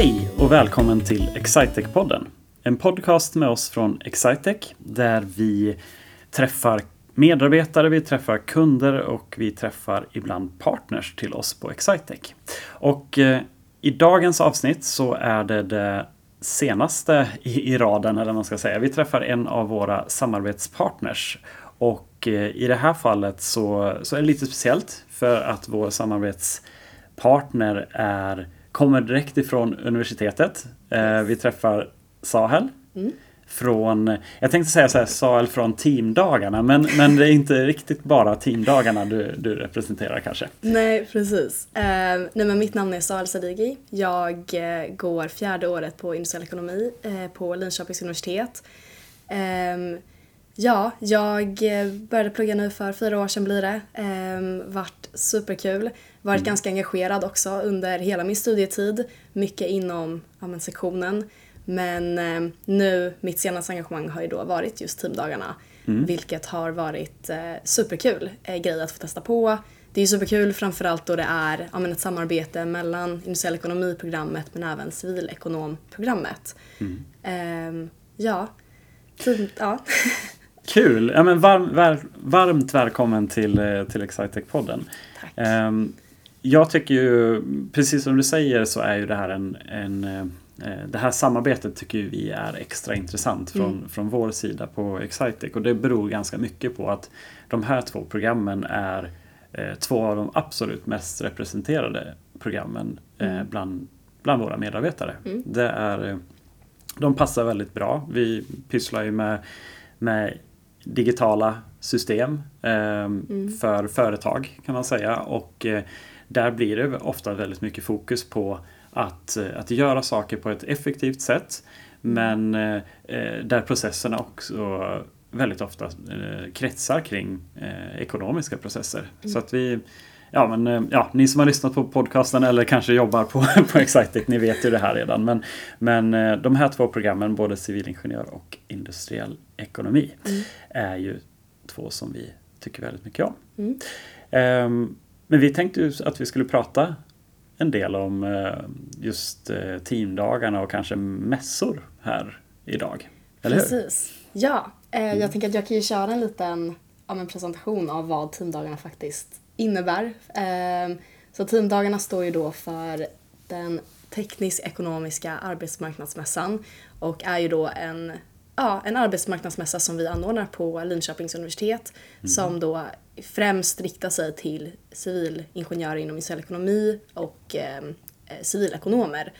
Hej och välkommen till Excitec-podden. En podcast med oss från Excitec där vi träffar medarbetare, vi träffar kunder och vi träffar ibland partners till oss på Excitec. Och eh, i dagens avsnitt så är det det senaste i, i raden, eller vad man ska säga. Vi träffar en av våra samarbetspartners. Och eh, i det här fallet så, så är det lite speciellt för att vår samarbetspartner är, kommer direkt ifrån universitetet. Eh, vi träffar Sahel. Mm. Från, jag tänkte säga så här, Sahel från teamdagarna, men, men det är inte riktigt bara teamdagarna du, du representerar kanske. Nej, precis. Eh, nej, men mitt namn är Sahel Sadigi. Jag eh, går fjärde året på industriell ekonomi eh, på Linköpings universitet. Ja, jag eh, började plugga nu för fyra år sedan blir det. Ehm, vart superkul. Varit ganska engagerad också under hela min studietid. Mycket inom ja, men, sektionen. Men eh, nu, mitt senaste engagemang har ju då varit just teamdagarna. Vilket har varit eh, superkul eh, grej att få testa på. Det är superkul framförallt då det är ja, men ett samarbete mellan industriell ekonomiprogrammet men även civilekonomprogrammet. Ehm, ja, team, ja. Kul! Ja, men varm, var, varmt välkommen till, eh, till Excitec-podden. Ehm, Jag tycker ju, precis som du säger, så är ju det här en, en eh, det här samarbetet tycker vi är extra intressant från, från vår sida på Excitec. Och det beror ganska mycket på att de här två programmen är eh, två av de absolut mest representerade programmen eh, bland, bland våra medarbetare. Det är, de passar väldigt bra. Vi pysslar ju med, med digitala system eh, för företag kan man säga. Och eh, där blir det ofta väldigt mycket fokus på att, eh, att göra saker på ett effektivt sätt. Men eh, där processerna också väldigt ofta eh, kretsar kring eh, ekonomiska processer. Så att vi Ja, men ja, ni som har lyssnat på podcasten eller kanske jobbar på, på Excitec, ni vet ju det här redan. Men, men de här två programmen, både civilingenjör och industriell ekonomi, är ju två som vi tycker väldigt mycket om. Ehm, men vi tänkte ju att vi skulle prata en del om eh, just eh, teamdagarna och kanske mässor här idag. Eller hur? Precis. Ja, eh, jag tänker att jag kan ju köra en liten ja, men presentation av vad teamdagarna faktiskt innebär. Eh, så teamdagarna står ju då för den teknisk-ekonomiska arbetsmarknadsmässan och är ju då en, ja, en arbetsmarknadsmässa som vi anordnar på Linköpings universitet som då främst riktar sig till civilingenjörer inom industriell ekonomi och eh, eh, civilekonomer.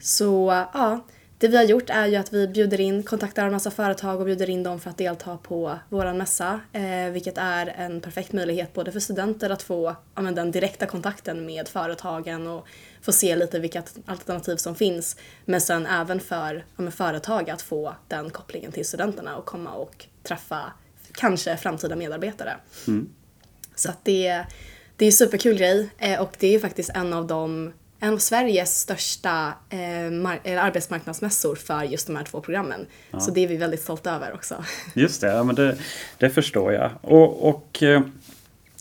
Så ja, det vi har gjort är ju att vi bjuder in, kontaktar en massa företag och bjuder in dem för att delta på våran mässa. Eh, vilket är en perfekt möjlighet både för studenter att få ja, den direkta kontakten med företagen och få se lite vilka alternativ som finns. Men sen även för ja, företag att få den kopplingen till studenterna och komma och träffa kanske framtida medarbetare. Så att det, det är en superkul grej eh, och det är faktiskt en av de en av Sveriges största eh, arbetsmarknadsmässor för just de här två programmen. Så det är vi väldigt stolta över också. Just det, ja, men det, det förstår jag. Och, och eh,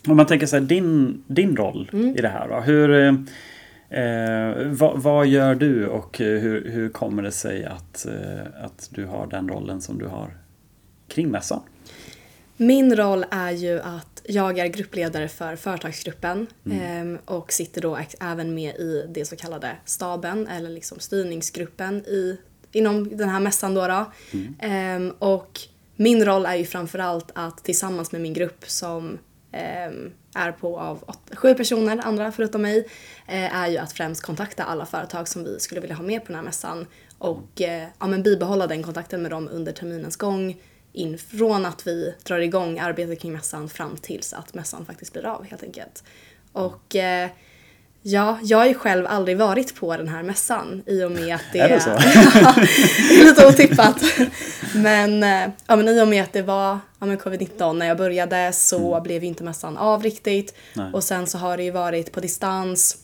om man tänker sig din, din roll i det här. Då, hur, eh, eh, vad, vad gör du och eh, hur, hur kommer det sig att, eh, att du har den rollen som du har kring mässan? Min roll är ju att jag är gruppledare för företagsgruppen ehm, och sitter då även med i det så kallade staben eller liksom styrningsgruppen i, inom den här mässan då. då. Ehm, och min roll är ju framförallt att tillsammans med min grupp som ehm, är på av åt, sju personer, andra förutom mig, eh, är ju att främst kontakta alla företag som vi skulle vilja ha med på den här mässan och eh, ja, men bibehålla den kontakten med dem under terminens gång in från att vi drar igång arbetet kring mässan fram tills att mässan faktiskt blir av helt enkelt. Och eh, ja, jag har ju själv aldrig varit på den här mässan i och med att det Är det så? Det är lite otippat. Men, eh, ja, men i och med att det var ja, men covid-19 när jag började så blev ju inte mässan av riktigt. Nej. Och sen så har det ju varit på distans.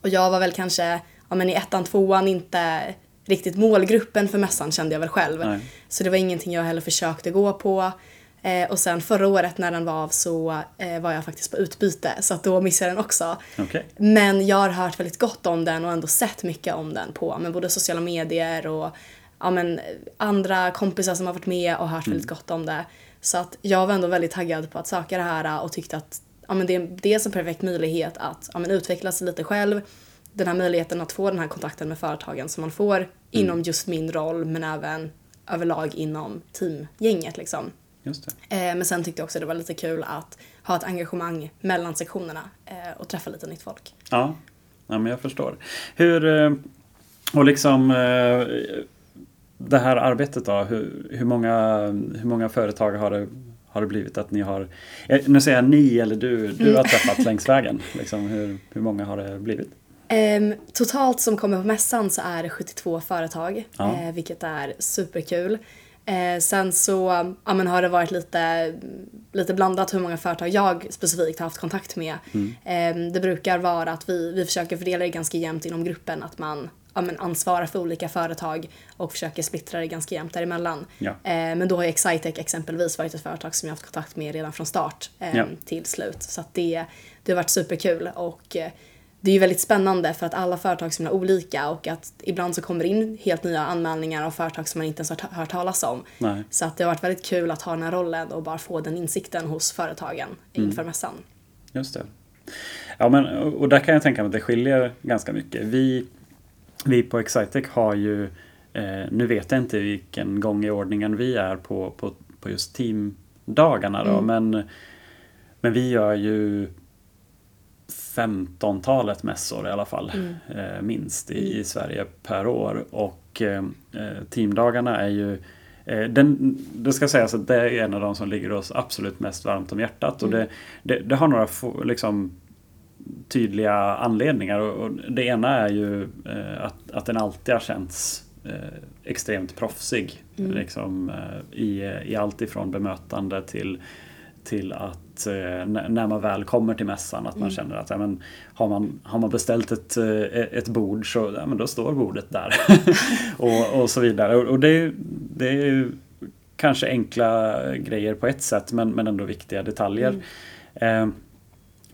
Och jag var väl kanske ja, men i ettan, tvåan inte riktigt målgruppen för mässan kände jag väl själv. Nej. Så det var ingenting jag heller försökte gå på. Eh, och sen förra året när den var av så eh, var jag faktiskt på utbyte så att då missade jag den också. Okay. Men jag har hört väldigt gott om den och ändå sett mycket om den på men både sociala medier och ja, men, andra kompisar som har varit med och hört mm. väldigt gott om det. Så att jag var ändå väldigt taggad på att söka det här och tyckte att ja, men det är dels en perfekt möjlighet att ja, men utveckla sig lite själv. Den här möjligheten att få den här kontakten med företagen som man får mm. inom just min roll men även överlag inom teamgänget liksom. Just eh, men sen tyckte jag också det var lite kul att ha ett engagemang mellan sektionerna eh, och träffa lite nytt folk. Ja, ja men jag förstår. Hur, eh, och liksom det här arbetet då, hur, hur, många, hur många företag har det, har det blivit att ni har, nu säger jag ni eller du, du har mm. träffat längs vägen. Liksom, hur, hur många har det blivit? Um, totalt som kommer på mässan så är det 72 företag, ja. vilket är superkul. Eh, sen så ja, men har det varit lite, lite blandat hur många företag jag specifikt har haft kontakt med. Mm. Eh, det brukar vara att vi, vi försöker fördela det ganska jämnt inom gruppen, att man ja, men ansvarar för olika företag och försöker splittra det ganska jämnt däremellan. Ja. Eh, men då har Excitec exempelvis varit ett företag som jag har haft kontakt med redan från start eh, ja. till slut. Så att det, det har varit superkul och eh, det är ju väldigt spännande för att alla företag är olika och att ibland så kommer det in helt nya anmälningar av företag som man inte ens har hört talas om. Nej. Så att det har varit väldigt kul att ha den här rollen och bara få den insikten hos företagen mm. inför mässan. Just det. Ja, men, och där kan jag tänka mig att det skiljer ganska mycket. Vi, vi på Excitec har ju, eh, nu vet jag inte vilken gång i ordningen vi är på, på, på just teamdagarna då, mm. men, men vi gör ju 15-talet mässor i alla fall, mm. eh, minst i, mm. i, Sverige per år. Och eh, eh, teamdagarna är ju den, det ska sägas att det är en av de som ligger oss absolut mest varmt om hjärtat. Mm. Och det, det, det, har några liksom, tydliga anledningar. Och, det ena är ju att, att den alltid har känts extremt proffsig. Mm. Liksom, i, I allt ifrån bemötande till till att eh, när man väl kommer till mässan att man mm. känner att ja, men, har, man, har man beställt ett, eh, ett bord så ja, men då står bordet där. och, och så vidare. Och, och det, det är ju kanske enkla grejer på ett sätt men, men ändå viktiga detaljer. Mm. Eh,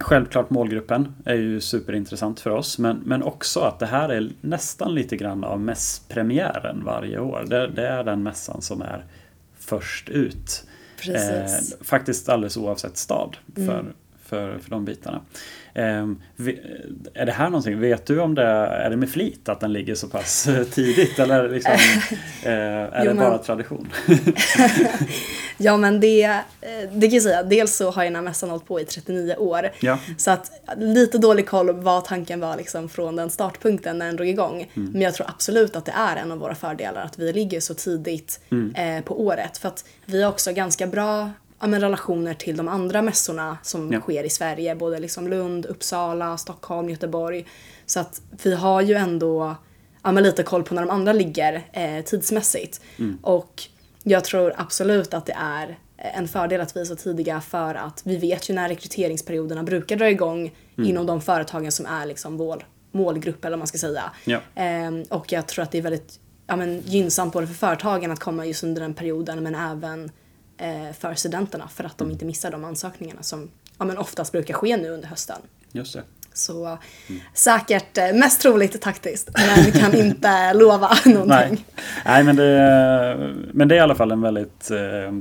Självklart målgruppen är ju superintressant för oss men, men också att det här är nästan lite grann av mässpremiären varje år. Det, det är den mässan som är först ut. Eh, faktiskt alldeles oavsett stad för, mm. För, för de bitarna. Eh, är det här någonting, vet du om det är det med flit att den ligger så pass tidigt eller liksom, eh, är jo, det bara men... tradition? ja men det, eh, det kan jag säga, dels så har ju den här mässan hållit på i 39 år. Ja. Så att lite dålig koll vad tanken var liksom från den startpunkten när den drog igång. Mm. Men jag tror absolut att det är en av våra fördelar att vi ligger så tidigt mm. eh, på året. För att vi har också ganska bra ja, men relationer till de andra mässorna som ja. sker i Sverige. Både liksom Lund, Uppsala, Stockholm, Göteborg. Så att vi har ju ändå ja, men lite koll på när de andra ligger eh, tidsmässigt. Mm. Och jag tror absolut att det är en fördel att vi är så tidiga för att vi vet ju när rekryteringsperioderna brukar dra igång mm. inom de företagen som är liksom vår målgrupp eller vad man ska säga. Ja. Eh, och jag tror att det är väldigt ja, men, gynnsamt både för företagen att komma just under den perioden men även eh, för studenterna för att de mm. inte missar de ansökningarna som ja, men oftast brukar ske nu under hösten. Just det. Så mm. säkert eh, mest troligt taktiskt men vi kan inte lova någonting. Nej, Nej men, det, men det är i alla fall en väldigt, eh, eh,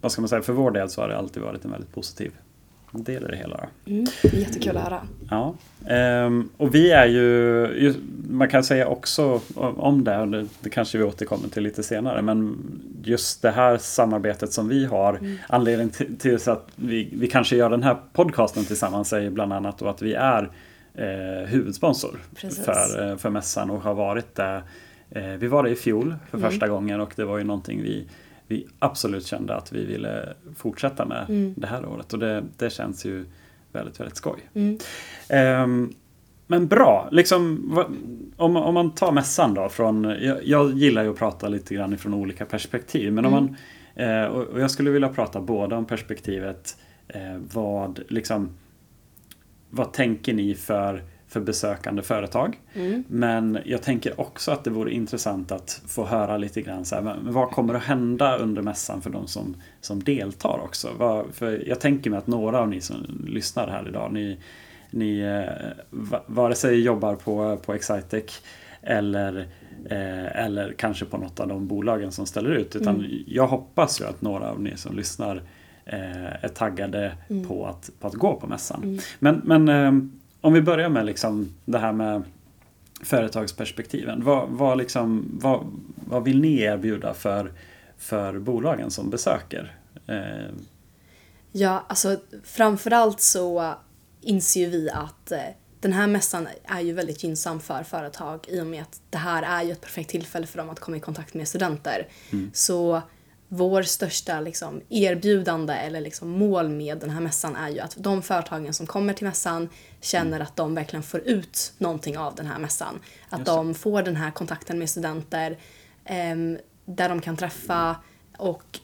vad ska man säga, för vår del så har det alltid varit en väldigt positiv del i det hela. Mm, jättekul att höra. Ja. Um, och vi är ju, man kan säga också om det, och det, det, kanske vi återkommer till lite senare, men just det här samarbetet som vi har, mm. anledningen till, till att vi, vi kanske gör den här podcasten tillsammans är bland annat då att vi är eh, huvudsponsor för, eh, för mässan och har varit det. Eh, vi var det i fjol för mm. första gången och det var ju någonting vi vi absolut kände att vi ville fortsätta med mm. det här året och det, det känns ju väldigt, väldigt skoj. Mm. Um, men bra, liksom, om, om man tar mässan då från, jag, jag, gillar ju att prata lite grann från olika perspektiv men mm. om man, eh, och, och, jag skulle vilja prata både om perspektivet eh, vad liksom vad tänker ni för för besökande företag. Mm. Men jag tänker också att det vore intressant att få höra lite grann så här, men vad kommer att hända under mässan för de som, som deltar också? Vad, för jag tänker mig att några av ni som lyssnar här idag, ni, ni eh, va- vare sig jobbar på, på Excitec eller, eh, eller kanske på något av de bolagen som ställer ut. Utan jag hoppas ju att några av ni som lyssnar eh, är taggade på, att, på att gå på mässan. Men, men eh, om vi börjar med liksom det här med företagsperspektiven. Vad, vad, liksom, vad, vad vill ni erbjuda för, för bolagen som besöker? Eh, Ja, alltså framförallt så inser ju vi att eh, den här mässan är ju väldigt gynnsam för företag i och med att det här är ju ett perfekt tillfälle för dem att komma i kontakt med studenter. Så vår största liksom, erbjudande eller liksom, mål med den här mässan är ju att de företagen som kommer till mässan känner att de verkligen får ut någonting av den här mässan. Att de får den här kontakten med studenter ehm, där de kan träffa och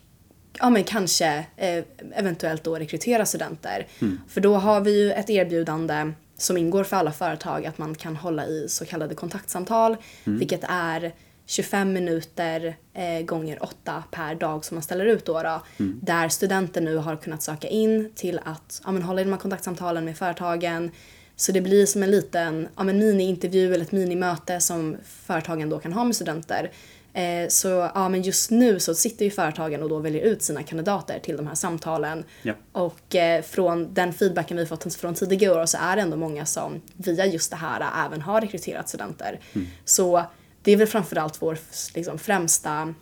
ja, men kanske eh, eventuellt då rekrytera studenter. För då har vi ju ett erbjudande som ingår för alla företag att man kan hålla i så kallade kontaktsamtal, vilket är 25 minuter eh, gånger 8 per dag som man ställer ut då, då där studenter nu har kunnat söka in till att ja, men hålla i de här kontaktsamtalen med företagen. Så det blir som en liten ja, men mini-intervju eller ett minimöte som företagen då kan ha med studenter. Eh, så ja, men just nu så sitter ju företagen och då väljer ut sina kandidater till de här samtalen. Ja. Och eh, från den feedbacken vi fått från tidigare år så är det ändå många som via just det här även har rekryterat studenter. Så det är väl framförallt vår liksom, främsta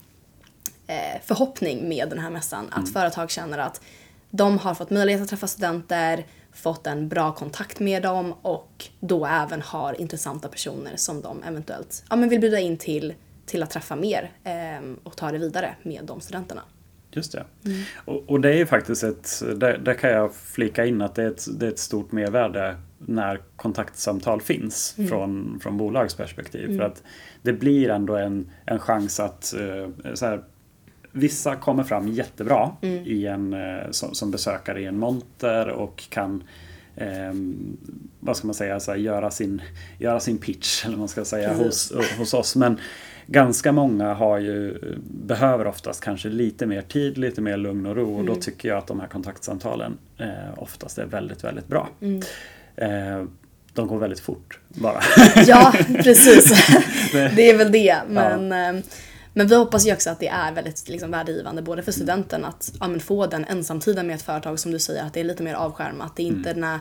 eh, förhoppning med den här mässan. Att företag känner att de har fått möjlighet att träffa studenter, fått en bra kontakt med dem och då även har intressanta personer som de eventuellt ja, men vill bjuda in till, till att träffa mer eh, och ta det vidare med de studenterna. Just det. Och, och det är ju faktiskt ett, där, där kan jag flika in att det är ett, det är ett stort mervärde när kontaktsamtal finns från, från bolagsperspektiv. För att det blir ändå en, en chans att eh, så här, Vissa kommer fram jättebra i en, eh, som, som besökare i en monter och kan eh, vad ska man säga, så här, göra, sin, göra sin pitch eller man ska säga hos, hos oss. Men ganska många har ju, behöver oftast kanske lite mer tid, lite mer lugn och ro. Och då tycker jag att de här kontaktsamtalen eh, oftast är väldigt, väldigt bra. Eh, de går väldigt fort bara. Ja, precis. det är väl det. Men, eh, men vi hoppas ju också att det är väldigt liksom, värdegivande både för studenten att ja, få den ensamtiden med ett företag som du säger att det är lite mer avskärmat. Det är inte den här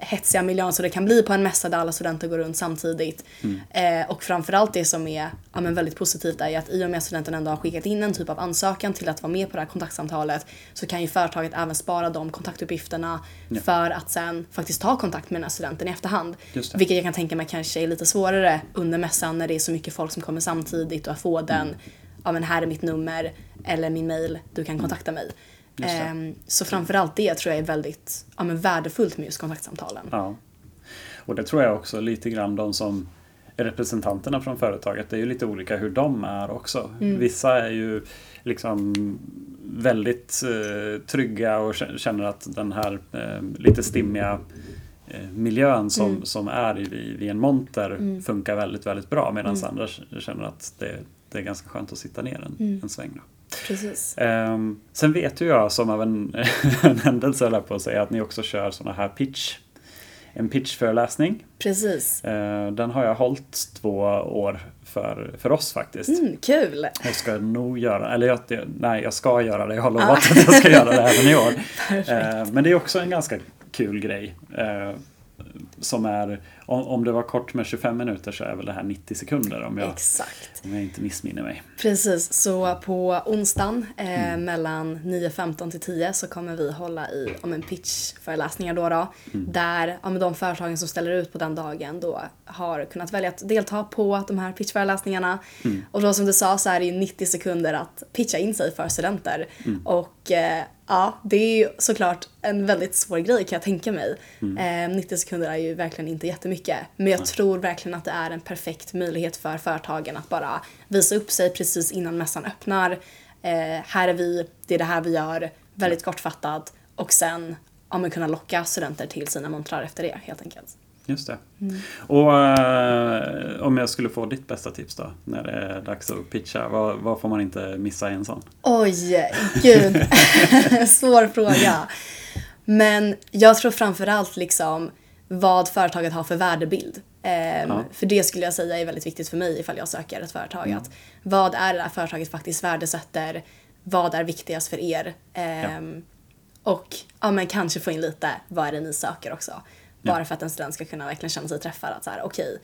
hetsiga miljön som det kan bli på en mässa där alla studenter går runt samtidigt. Eh, och framförallt det som är ja, men väldigt positivt är ju att i och med att studenten ändå har skickat in en typ av ansökan till att vara med på det här kontaktsamtalet så kan ju företaget även spara de kontaktuppgifterna för att sen faktiskt ta kontakt med den här studenten i efterhand. Vilket jag kan tänka mig kanske är lite svårare under mässan när det är så mycket folk som kommer samtidigt och att få den, ja men här är mitt nummer eller min mail, du kan kontakta mig. Ehm, så framförallt det tror jag är väldigt ja, men värdefullt med just kontaktsamtalen. Ja. Och det tror jag också lite grann de som representanterna från företaget. Det är ju lite olika hur de är också. Vissa är ju liksom väldigt eh, trygga och kä- känner att den här eh, lite stimmiga eh, miljön som, som är i, vid en monter funkar väldigt, väldigt bra. Medan andra känner att det, det är ganska skönt att sitta ner en, en sväng. Då. Precis. Ehm, sen vet ju jag som av en, en händelse höll på att säga att ni också kör såna här pitch. En pitchföreläsning. Precis. Ehm, den har jag hållit två år för, för oss faktiskt. Mm, kul! Jag ska nog göra, eller jag, nej jag ska göra det, jag har lovat att jag ska göra det även i år. Ehm, men det är också en ganska kul grej. som är, om, om det var kort med 25 minuter så är väl det här 90 sekunder om jag, Exakt. om jag inte missminner mig. Precis, så på onsdagen eh, mellan 9.15 till 10 så kommer vi hålla i om en pitchföreläsningar då, då där ja, de företagen som ställer ut på den dagen då har kunnat välja att delta på de här pitchföreläsningarna. Och då som du sa så är det ju 90 sekunder att pitcha in sig för studenter. Och eh, ja, det är ju såklart en väldigt svår grej kan jag tänka mig. Eh, 90 sekunder är ju verkligen inte jättemycket. Men jag tror verkligen att det är en perfekt möjlighet för företagen att bara visa upp sig precis innan mässan öppnar. Eh, här är vi, det är det här vi gör, väldigt kortfattat. Och sen ja, men kunna locka studenter till sina montrar efter det helt enkelt. Just det. Mm. Och eh, om jag skulle få ditt bästa tips då, när det är dags att pitcha, vad, vad får man inte missa i en sån? Oj, gud. Svår fråga. Men jag tror framförallt liksom vad företaget har för värdebild. Ehm, Ja. För det skulle jag säga är väldigt viktigt för mig ifall jag söker ett företag. Mm. Att vad är det där företaget faktiskt värdesätter? Vad är viktigast för er? Ehm, Och ja, men kanske få in lite, vad är det ni söker också? Bara för att en student ska kunna verkligen känna sig träffad. Att så här, okej,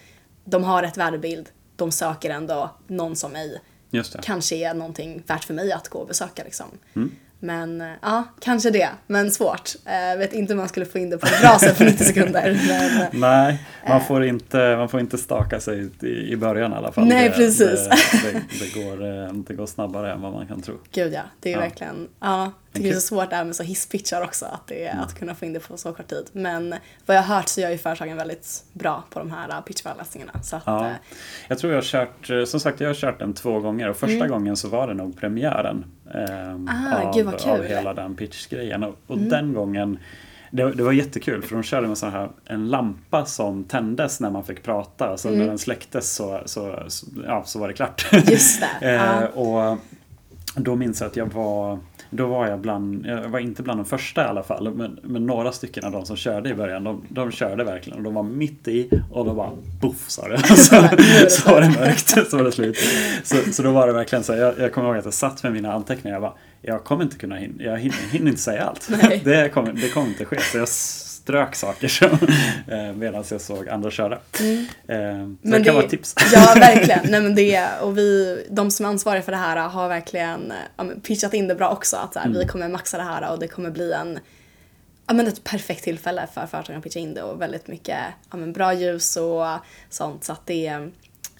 de har rätt värdebild, de söker ändå någon som mig Just det. kanske är någonting värt för mig att gå och besöka liksom. Mm. Men eh, ja, kanske det. Men svårt. Eh, vet inte om man skulle få in det på ett bra sätt på 90 sekunder. Men, eh, Nej, man får, inte, man får inte staka sig i, i början i alla fall. Nej, det, precis. Det, det, det, går, det går snabbare än vad man kan tro. gud ja, det är Ja. verkligen, ja, jag tycker det är så svårt det här med så hisspitchar också, att, det, är att kunna få in det på så kort tid. Men vad jag har hört så gör ju företagen väldigt bra på de här eh, pitchföreläsningarna. Så att, Ja. eh, Jag tror jag har kört, eh, som sagt jag har kört den två gånger och första gången så var det nog premiären. ehm, Mm. Ah, av, av hela den pitchgrejen. Och, och den gången det, det var jättekul för de körde med så här, en lampa som tändes när man fick prata. Och så Mm. när den släcktes så, så, så, ja, så var det klart. Just det, Eh, ja. och då minns jag att jag var då var jag bland, jag var inte bland de första i alla fall, men, men några stycken av de som körde i början, de, de körde verkligen och de var mitt i och då bara boff sa det. Så, så var det mörkt, så var det slut. Så, så då var det verkligen så, jag, jag kommer ihåg att jag satt med mina anteckningar jag bara, jag kommer inte kunna hinna, jag hinner, hinner inte säga allt. Det kommer, det kommer inte ske. Så jag strök saker som, eh, medan jag såg andra köra. Eh, så Men det kan det- vara ett tips. Ja, verkligen. Nej, men det, och vi, de som är ansvariga för det här har verkligen eh, ja, pitchat in det bra också. Att så här, vi kommer maxa det här och det kommer bli en, ja, men ett perfekt tillfälle för företagen att pitcha in det och väldigt mycket ja, men bra ljus och sånt. Så att det,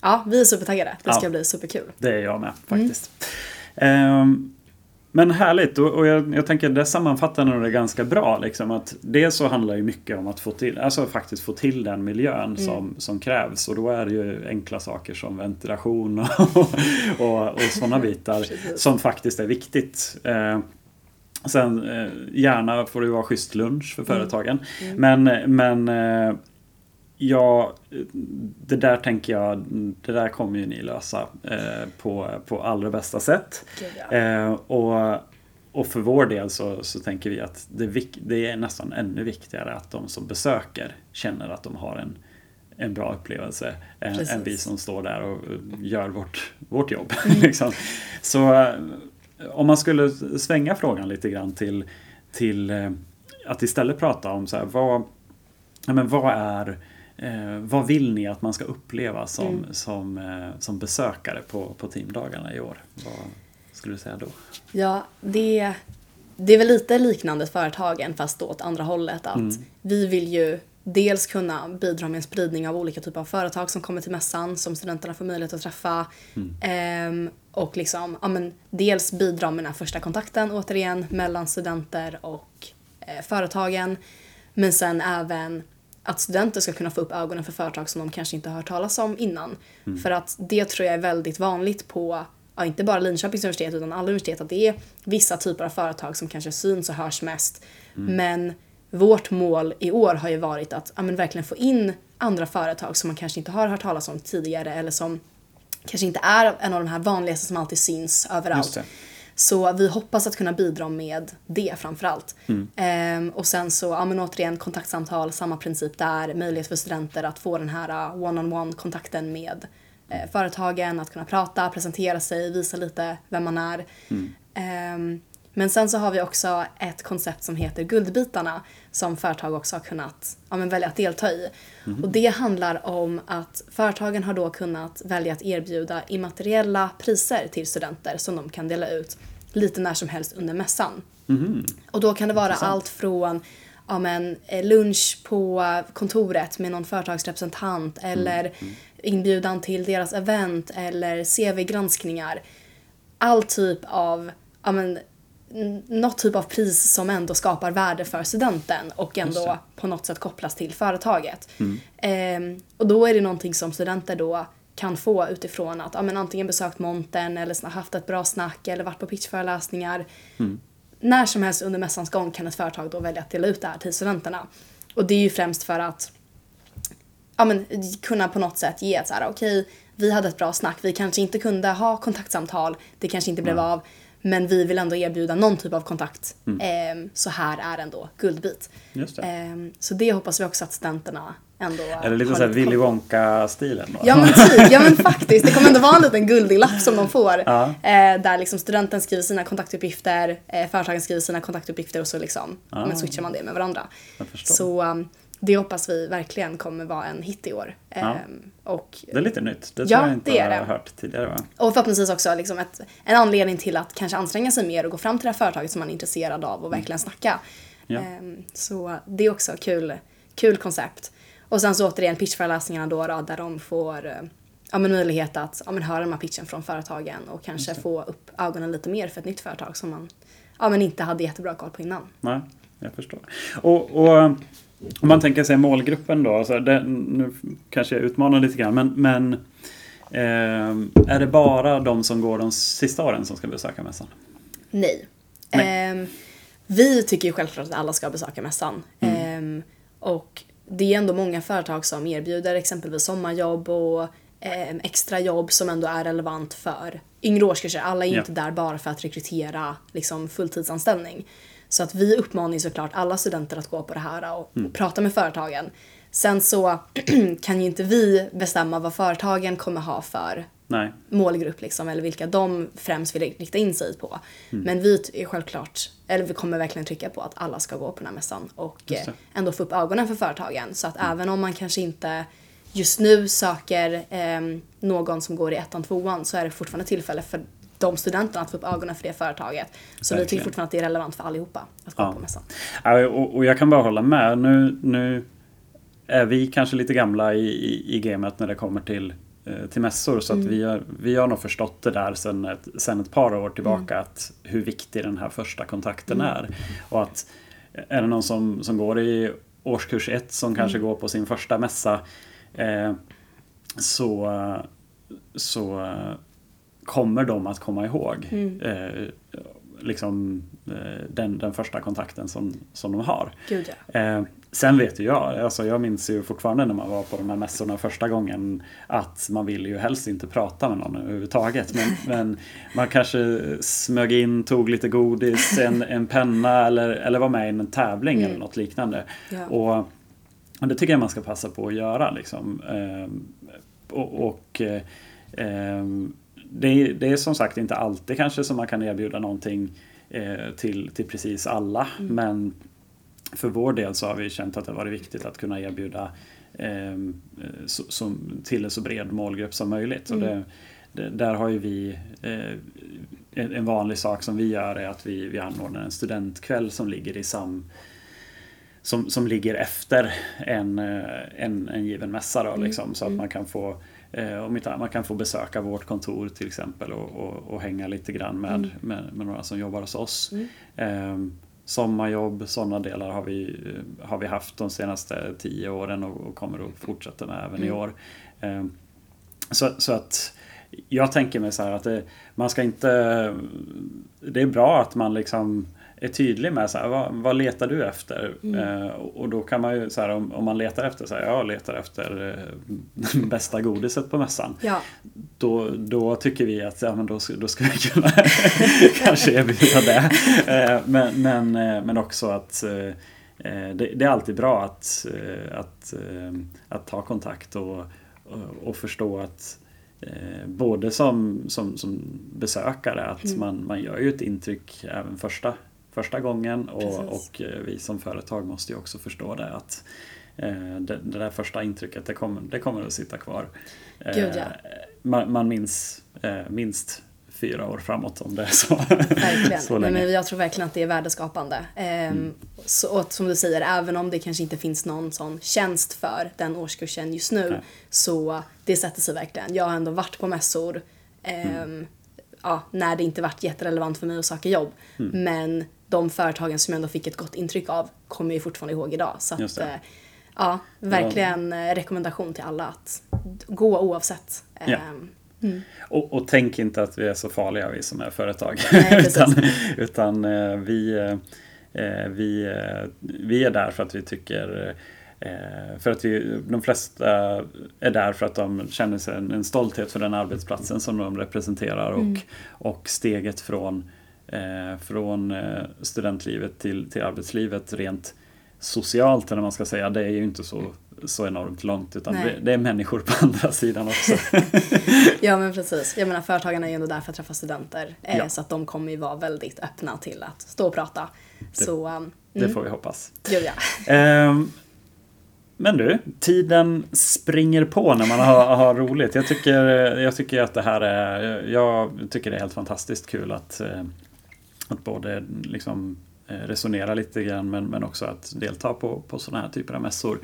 ja, vi är supertaggade. Det ska Ja. bli superkul. Det är jag med faktiskt. Ehm, men härligt och, och jag, jag tänker det sammanfattar nog det ganska bra. Liksom, att dels så handlar ju mycket om att få till, alltså faktiskt få till den miljön som, som krävs. Och då är det ju enkla saker som ventilation och, och, och sådana bitar som faktiskt är viktigt. Ehm, Sen eh, gärna får det vara schysst lunch för företagen. Men, men eh, Ja, det där tänker jag, det där kommer ju ni lösa eh, på, på allra bästa sätt. Eh, och, och för vår del så, så tänker vi att det, det är nästan ännu viktigare att de som besöker känner att de har en, en bra upplevelse än, Precis. än vi som står där och gör vårt, vårt jobb. liksom. Så eh, om man skulle svänga frågan lite grann till, till eh, att istället prata om så här, vad, ja, men vad är Eh, vad vill ni att man ska uppleva som, Mm. som, eh, som besökare på, på teamdagarna i år? Vad skulle du säga då? Ja, det, det är väl lite liknande företagen fast då åt andra hållet. Att Vi vill ju dels kunna bidra med en spridning av olika typer av företag som kommer till mässan som studenterna får möjlighet att träffa. Ehm, och liksom, ja, men dels bidra med den här första kontakten återigen mellan studenter och eh, företagen. Men sen även att studenter ska kunna få upp ögonen för företag som de kanske inte har hört talas om innan. För att det tror jag är väldigt vanligt på, ja, inte bara Linköpings universitet utan alla universitet, att det är vissa typer av företag som kanske syns och hörs mest. Men vårt mål i år har ju varit att ja, men verkligen få in andra företag som man kanske inte har hört talas om tidigare eller som kanske inte är en av de här vanligaste som alltid syns överallt. Så vi hoppas att kunna bidra med det framförallt. Mm. Ehm, och sen så, ja men återigen kontaktsamtal, samma princip där. Möjlighet för studenter att få den här uh, one-on-one kontakten med eh, företagen, att kunna prata, presentera sig, visa lite vem man är. Mm. Ehm, men sen så har vi också ett koncept som heter Guldbitarna som företag också har kunnat ja, men välja att delta i. Och det handlar om att företagen har då kunnat välja att erbjuda immateriella priser till studenter som de kan dela ut lite när som helst under mässan. Och då kan det vara allt från ja, men, eh, lunch på kontoret med någon företagsrepresentant eller inbjudan till deras event eller CV-granskningar. All typ av, ja men, något typ av pris som ändå skapar värde för studenten och ändå på något sätt kopplas till företaget. Ehm, och då är det någonting som studenter då kan få utifrån att ja, men antingen besökt montern eller haft ett bra snack eller varit på pitchföreläsningar. När som helst under mässans gång kan ett företag då välja att dela ut det här till studenterna. Och det är ju främst för att ja, men, kunna på något sätt ge ett så här, okej, vi hade ett bra snack, vi kanske inte kunde ha kontaktsamtal, det kanske inte blev av, men vi vill ändå erbjuda någon typ av kontakt. Ehm, så här är ändå guldbit. Just det. Ehm, så det hoppas vi också att studenterna ändå Är det lite såhär Willy. Wonka-stilen? Ja men typ, ja men faktiskt. Det kommer ändå vara en liten guldig lapp som de får. Ja. Eh, där liksom studenten skriver sina kontaktuppgifter, eh, företagen skriver sina kontaktuppgifter och så liksom Ah. men switchar man det med varandra. Jag förstår. Så um, det hoppas vi verkligen kommer vara en hit i år. Ja. Ehm, och, Det är lite nytt. Det Ja, tror jag inte det är det. har hört tidigare va? och förhoppningsvis också liksom ett, en anledning till att kanske anstränga sig mer och gå fram till det här företaget som man är intresserad av och verkligen snacka. Ja. Ehm, så det är också kul, kul koncept. Och sen så återigen pitchföreläsningarna då, då där de får eh, ja, men möjlighet att ja, men höra de här pitchen från företagen och kanske få upp ögonen lite mer för ett nytt företag som man ja, men inte hade jättebra koll på innan. Nej, jag förstår. Och, och om man tänker sig målgruppen då, så det, nu kanske jag utmanar lite grann, men, men eh, är det bara de som går de sista åren som ska besöka mässan? Nej. Nej. Ehm, vi tycker ju självklart att alla ska besöka mässan. Ehm, och det är ändå många företag som erbjuder exempelvis sommarjobb och ehm, extra jobb som ändå är relevant för yngre årskurser. Alla är Ja. inte där bara för att rekrytera liksom, fulltidsanställning. Så att vi uppmanar såklart alla studenter att gå på det här och, och prata med företagen. Sen så kan ju inte vi bestämma vad företagen kommer ha för Nej, målgrupp liksom, eller vilka de främst vill rikta in sig på. Men vi är självklart, eller vi kommer verkligen trycka på att alla ska gå på den här mässan och eh, ändå få upp ögonen för företagen. Så att även om man kanske inte just nu söker eh, någon som går i ettan, tvåan så är det fortfarande tillfälle för de studenterna att få upp ögonen för det företaget. Så vi tycker Verkligen. fortfarande att det är relevant för allihopa att gå Ja. på mässan. Och, och jag kan bara hålla med. Nu, nu är vi kanske lite gamla i, i, i gamet när det kommer till, eh, till mässor. Så att vi, har, vi har nog förstått det där sedan ett, sen ett par år tillbaka. Att hur viktig den här första kontakten är. Och att är det någon som, som går i årskurs ett som kanske går på sin första mässa. Eh, så, så kommer de att komma ihåg eh, liksom, eh, den, den första kontakten som, som de har. Gud ja. Eh, sen vet ju jag, alltså jag minns ju fortfarande när man var på de här mässorna första gången att man ville ju helst inte prata med någon överhuvudtaget. Men, men man kanske smög in, tog lite godis, en, en penna eller, eller var med i en tävling eller något liknande. Ja. Och, och det tycker jag man ska passa på att göra. Liksom. Ehm, och, och eh, ehm, det, är- det är som sagt inte alltid kanske som man kan erbjuda någonting eh, till, till precis alla. Men för vår del så har vi känt att det varit viktigt att kunna erbjuda ehm, eh, så, som, till en så bred målgrupp som möjligt. Och det, det, där har ju vi eh, en, en vanlig sak som vi gör är att vi, vi anordnar en studentkväll som ligger i sam som, som ligger efter en, eh, en, en given mässa. Då, liksom, så att man kan få om inte man kan få besöka vårt kontor till exempel och, och, och hänga lite grann med, med, med några som jobbar hos oss. Eh, sommarjobb, sådana delar har vi, eh, har vi haft de senaste tio åren och, och kommer att fortsätta med även i år. Eh, så, så att jag tänker mig så här att det, man ska inte... Det är bra att man liksom är tydlig med så här, vad, vad letar du efter? Eh, och då kan man ju så här, om, om man letar efter så här, jag letar efter eh, bästa godiset på mässan. Ja. Då, då tycker vi att ja, men då, då ska vi kunna kanske erbjuda det. Eh, men, men, eh, men också att eh, eh, det, det är alltid bra att, att, att ta kontakt och, och, och förstå att både som, som, som besökare att man, man gör ju ett intryck även första, första gången och, och eh, vi som företag måste ju också förstå det att eh, det, det där första intrycket det kommer, det kommer att sitta kvar. Eh, Gud, ja. man, man minns minst fyra år framåt om det är så. Verkligen. så Nej, länge. men jag tror verkligen att det är värdeskapande. Ehm, så, och som du säger, även om det kanske inte finns någon sån tjänst för den årskursen just nu Nej. så det sätter sig verkligen. Jag har ändå varit på mässor ehm, ja, när det inte varit jätterelevant för mig att söka jobb. Mm. Men de företagen som jag ändå fick ett gott intryck av kommer jag fortfarande ihåg idag. Så att, eh, ja, verkligen eh, rekommendation till alla att gå oavsett. Ja. Ehm, Och, och tänk inte att vi är så farliga vi som är företag. Nej, utan utan eh, vi, eh, vi, eh, vi är där för att vi tycker Eh, för att vi, de flesta är där för att de känner sig en, en stolthet för den arbetsplatsen som de representerar och, och steget från, eh, från eh, studentlivet till, till arbetslivet rent socialt eller man ska säga, det är ju inte så, så enormt långt utan det, det är människor på andra sidan också. Ja men precis. Jag menar företagarna är ju ändå där för att träffa studenter. Eh, Ja. Så att de kommer ju vara väldigt öppna till att stå och prata. så um, Det får vi hoppas. gud ja. Ehm, men du, tiden springer på när man har, har roligt. Jag tycker, jag tycker att det här är, jag tycker det är helt fantastiskt kul att, eh, att både liksom eh, resonera lite grann men, men också att delta på, på sådana här typer av mässor.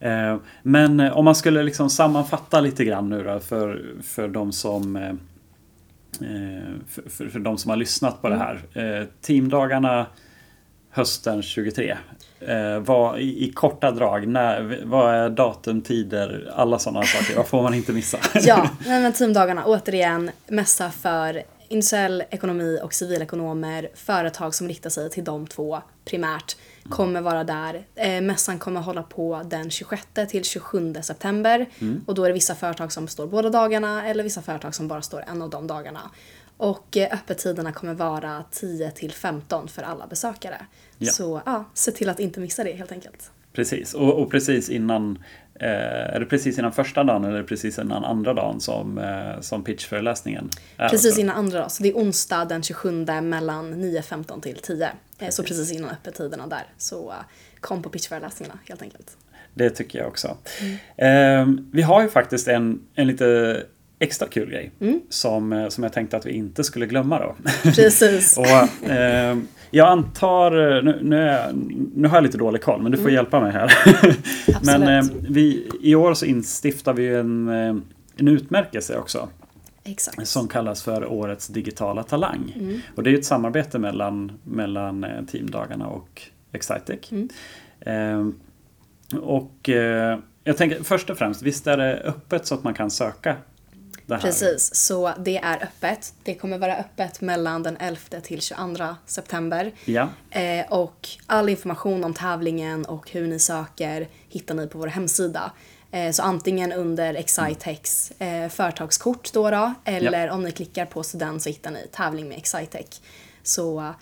Eh, Men eh, om man skulle liksom sammanfatta lite grann nu då för, för de som eh, för, för, för de som har lyssnat på det här. Eh, Teamdagarna hösten 23. Eh, vad, i, I korta drag, när, vad är datum, tider, alla sådana saker. Vad får man inte missa? Ja, men teamdagarna återigen mässa för industriell ekonomi och civilekonomer, företag som riktar sig till de två primärt kommer vara där. Eh, mässan kommer hålla på den 26 till 27 september och då är det vissa företag som står båda dagarna eller vissa företag som bara står en av de dagarna. Och eh, öppettiderna kommer vara 10 till 15 för alla besökare. Ja. Så ja, se till att inte missa det helt enkelt. Precis, och, och precis innan Är det precis innan första dagen eller precis innan andra dagen som, eh, som pitchföreläsningen är? Precis innan andra dag, så det är onsdag den 27 mellan 9.15 till 10. Eh, Så precis innan öppettiderna där. Så eh, kom på pitchföreläsningarna helt enkelt. Det tycker jag också. Eh, vi har ju faktiskt en, en lite extra kul grej som, eh, som jag tänkte att vi inte skulle glömma då. Precis. Och, eh, jag antar, nu, nu, är, nu har jag lite dålig koll men du får hjälpa mig här. men eh, vi, i år så instiftar vi en, eh, en utmärkelse också. Exakt. Som kallas för Årets digitala talang. Och det är ett samarbete mellan, mellan eh, Teamdagarna och Excitec. Eh, och eh, jag tänker först och främst, visst är det öppet så att man kan söka det här? Precis, så det är öppet. Det kommer vara öppet mellan den 11 till 22 september. Ja, Eh, och all information om tävlingen och hur ni söker hittar ni på vår hemsida. Eh, så antingen under Excitex eh, företagskort då, då eller om ni klickar på student så hittar ni tävling med Excitec. Så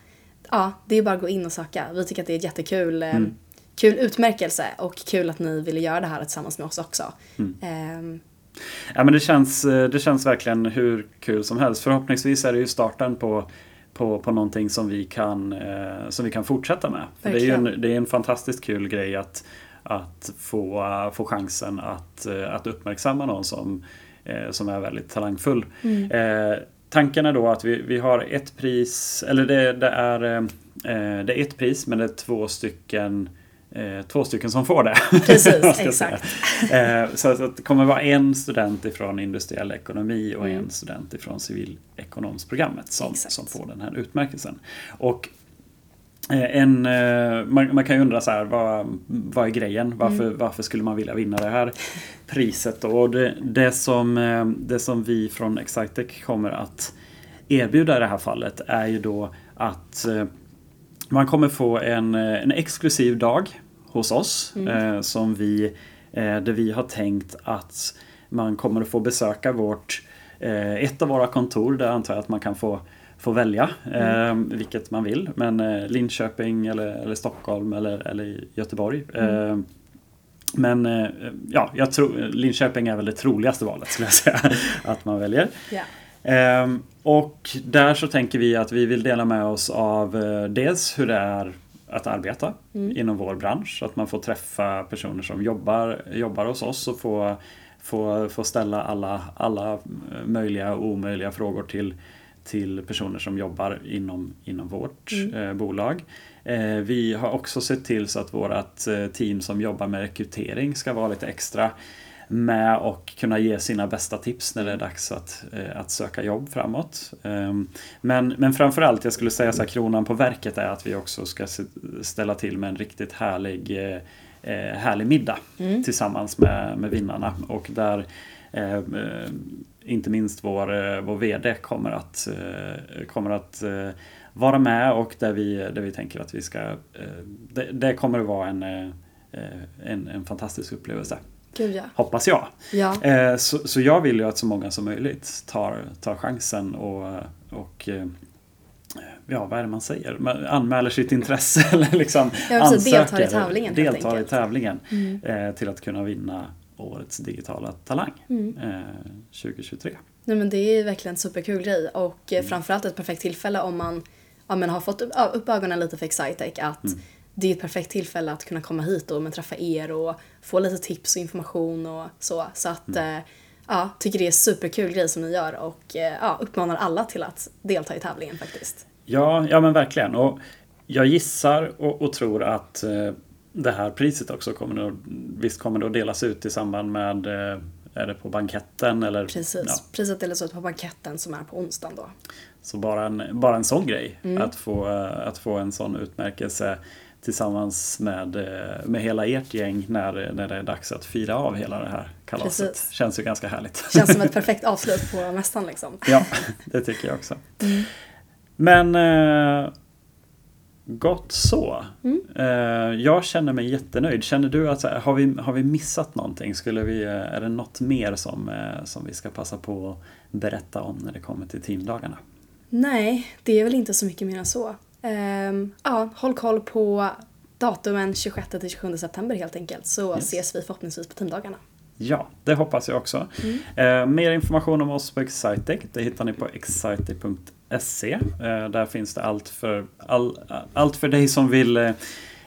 ja, det är bara att gå in och söka. Vi tycker att det är jättekul eh, kul utmärkelse och kul att ni ville göra det här tillsammans med oss också. Ehm, Ja, men det känns, eh, det känns verkligen hur kul som helst. Förhoppningsvis är det ju starten på, på, på någonting som vi kan, eh, som vi kan fortsätta med. Det är ju en, det är en fantastiskt kul grej att, att få, eh, få chansen att, eh, att uppmärksamma någon som, eh, som är väldigt talangfull. Eh, tanken är då att vi, vi har ett pris, eller det, det, är, det är ett pris men det är två stycken Två stycken som får det. Precis, exakt. Eh, Så att det kommer vara en student ifrån industriell ekonomi och Mm. en student ifrån civilekonomsprogrammet som, Exakt. som får den här utmärkelsen. Och eh, en, eh, man, man kan ju undra så här, vad, vad är grejen? Varför, Mm. varför skulle man vilja vinna det här priset? då? Och det, det, som, eh, det som vi från Excitec kommer att erbjuda i det här fallet är ju då att eh, man kommer få en, eh, en exklusiv dag hos oss eh, som vi, eh, där vi har tänkt att man kommer att få besöka vårt, eh, ett av våra kontor där antar jag att man kan få, få välja eh, vilket man vill. Men eh, Linköping eller, eller Stockholm eller, eller Göteborg. Eh, men ja, jag tror Linköping är väl det troligaste valet skulle jag säga att man väljer. Ehm, och där så tänker vi att vi vill dela med oss av dels hur det är att arbeta inom vår bransch. Att man får träffa personer som jobbar, jobbar hos oss och få, få, få ställa alla, alla möjliga och omöjliga frågor till, till personer som jobbar inom, inom vårt eh, bolag. Eh, vi har också sett till så att vårt eh, team som jobbar med rekrytering ska vara lite extra med och kunna ge sina bästa tips när det är dags att, eh, att söka jobb framåt. Ehm, Men, men framförallt, jag skulle säga så här, kronan på verket är att vi också ska ställa till med en riktigt härlig, eh, eh, härlig middag tillsammans med, med vinnarna. Och där inte minst vår, vår VD kommer att, kommer att vara med och där vi, där vi tänker att vi ska... Det, det kommer att vara en, en, en fantastisk upplevelse. Gud ja. Hoppas jag. Ja, Eh, så, så jag vill ju att så många som möjligt tar, tar chansen och, och eh, Ja, vad är det man säger? Man anmäler sitt intresse eller liksom Ja, precis. Deltar i ansöker, tävlingen, Deltar i tävlingen Mm. eh, till att kunna vinna årets digitala talang Mm. eh, 2023. Nej men det är verkligen en superkul grej och Mm. eh, framförallt ett perfekt tillfälle om man ja, men har fått upp, upp ögonen lite för Excitec att Mm. Det är ett perfekt tillfälle att kunna komma hit och men, träffa er och få lite tips och information och så. Så att Mm. eh, ja, tycker det är superkul grej som ni gör och eh, ja, uppmanar alla till att delta i tävlingen faktiskt. Ja, ja men verkligen. Och jag gissar och, och tror att eh, det här priset också kommer att, visst kommer det att delas ut i samband med är det på banketten eller? Precis. Ja, Priset delas ut på banketten som är på onsdagen då. så bara en, bara en sån grej. Mm. Att, få, att få en sån utmärkelse tillsammans med, eh, med hela ert gäng när, när det är dags att fira av hela det här kalaset. Precis. Känns ju ganska härligt. Känns som ett perfekt avslut på mässan liksom. Ja, det tycker jag också. Mm. Men eh, gott så. Mm. Eh, jag känner mig jättenöjd. Känner du att här, har, vi, har vi missat någonting? Skulle vi, är det något mer som, som vi ska passa på att berätta om när det kommer till teamdagarna? Nej, det är väl inte så mycket mer än så. Ehm, ja, håll koll på datumen 26-27 september helt enkelt så Yes. ses vi förhoppningsvis på teamdagarna. Ja, det hoppas jag också. Eh, mer information om oss på Excitec, det hittar ni på excitec.se. Eh, där finns det allt för, all, allt för dig som vill eh,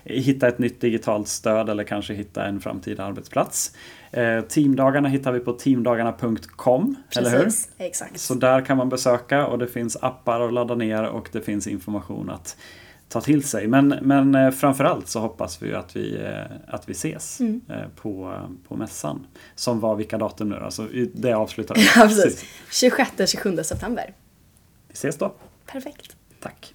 hitta ett nytt digitalt stöd eller kanske hitta en framtida arbetsplats. Eh, teamdagarna hittar vi på teamdagarna.com, eller hur? Exakt. Så där kan man besöka och det finns appar att ladda ner och det finns information att ta till sig. Men, men eh, framförallt så hoppas vi att vi, eh, att vi ses Mm. på, på mässan. Som var vilka datum nu då? Så i- det avslutar vi. Ja, precis. 26-27 september. Vi ses då. Perfekt. Tack.